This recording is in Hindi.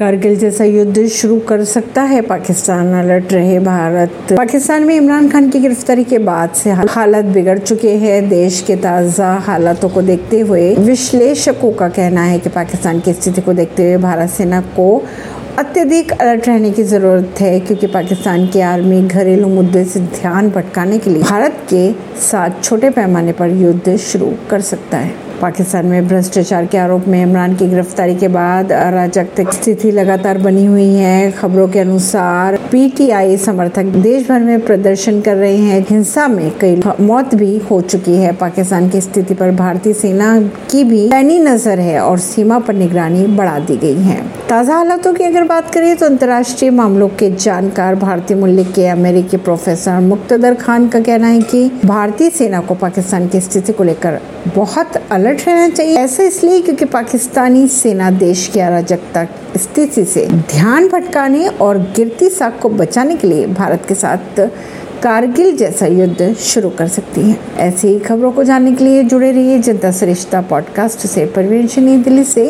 कारगिल जैसा युद्ध शुरू कर सकता है। पाकिस्तान अलर्ट रहे भारत। पाकिस्तान में इमरान खान की गिरफ्तारी के बाद से हालत बिगड़ चुके हैं। देश के ताज़ा हालातों को देखते हुए विश्लेषकों का कहना है कि पाकिस्तान की स्थिति को देखते हुए भारत सेना को अत्यधिक अलर्ट रहने की ज़रूरत है, क्योंकि पाकिस्तान की आर्मी घरेलू मुद्दे से ध्यान भटकाने के लिए भारत के साथ छोटे पैमाने पर युद्ध शुरू कर सकता है। पाकिस्तान में भ्रष्टाचार के आरोप में इमरान की गिरफ्तारी के बाद अराजक स्थिति लगातार बनी हुई है। खबरों के अनुसार पीटीआई समर्थक देश भर में प्रदर्शन कर रहे हैं। हिंसा में कई मौत भी हो चुकी है। पाकिस्तान की स्थिति पर भारतीय सेना की भी पैनी नज़र है और सीमा पर निगरानी बढ़ा दी गई है। ताज़ा हालातों की अगर बात करें तो अंतर्राष्ट्रीय मामलों के जानकार भारतीय मूल्य के अमेरिकी प्रोफेसर मुक्तदर खान का कहना है कि भारतीय सेना को पाकिस्तान की स्थिति को लेकर बहुत अलर्ट रहना चाहिए। ऐसा इसलिए क्योंकि पाकिस्तानी सेना देश की अराजकता स्थिति से ध्यान भटकाने और गिरती साख को बचाने के लिए भारत के साथ कारगिल जैसा युद्ध शुरू कर सकती है। ऐसी ही खबरों को जानने के लिए जुड़े रहिए जनता सरिश्ता पॉडकास्ट से। परवीन दिल्ली से।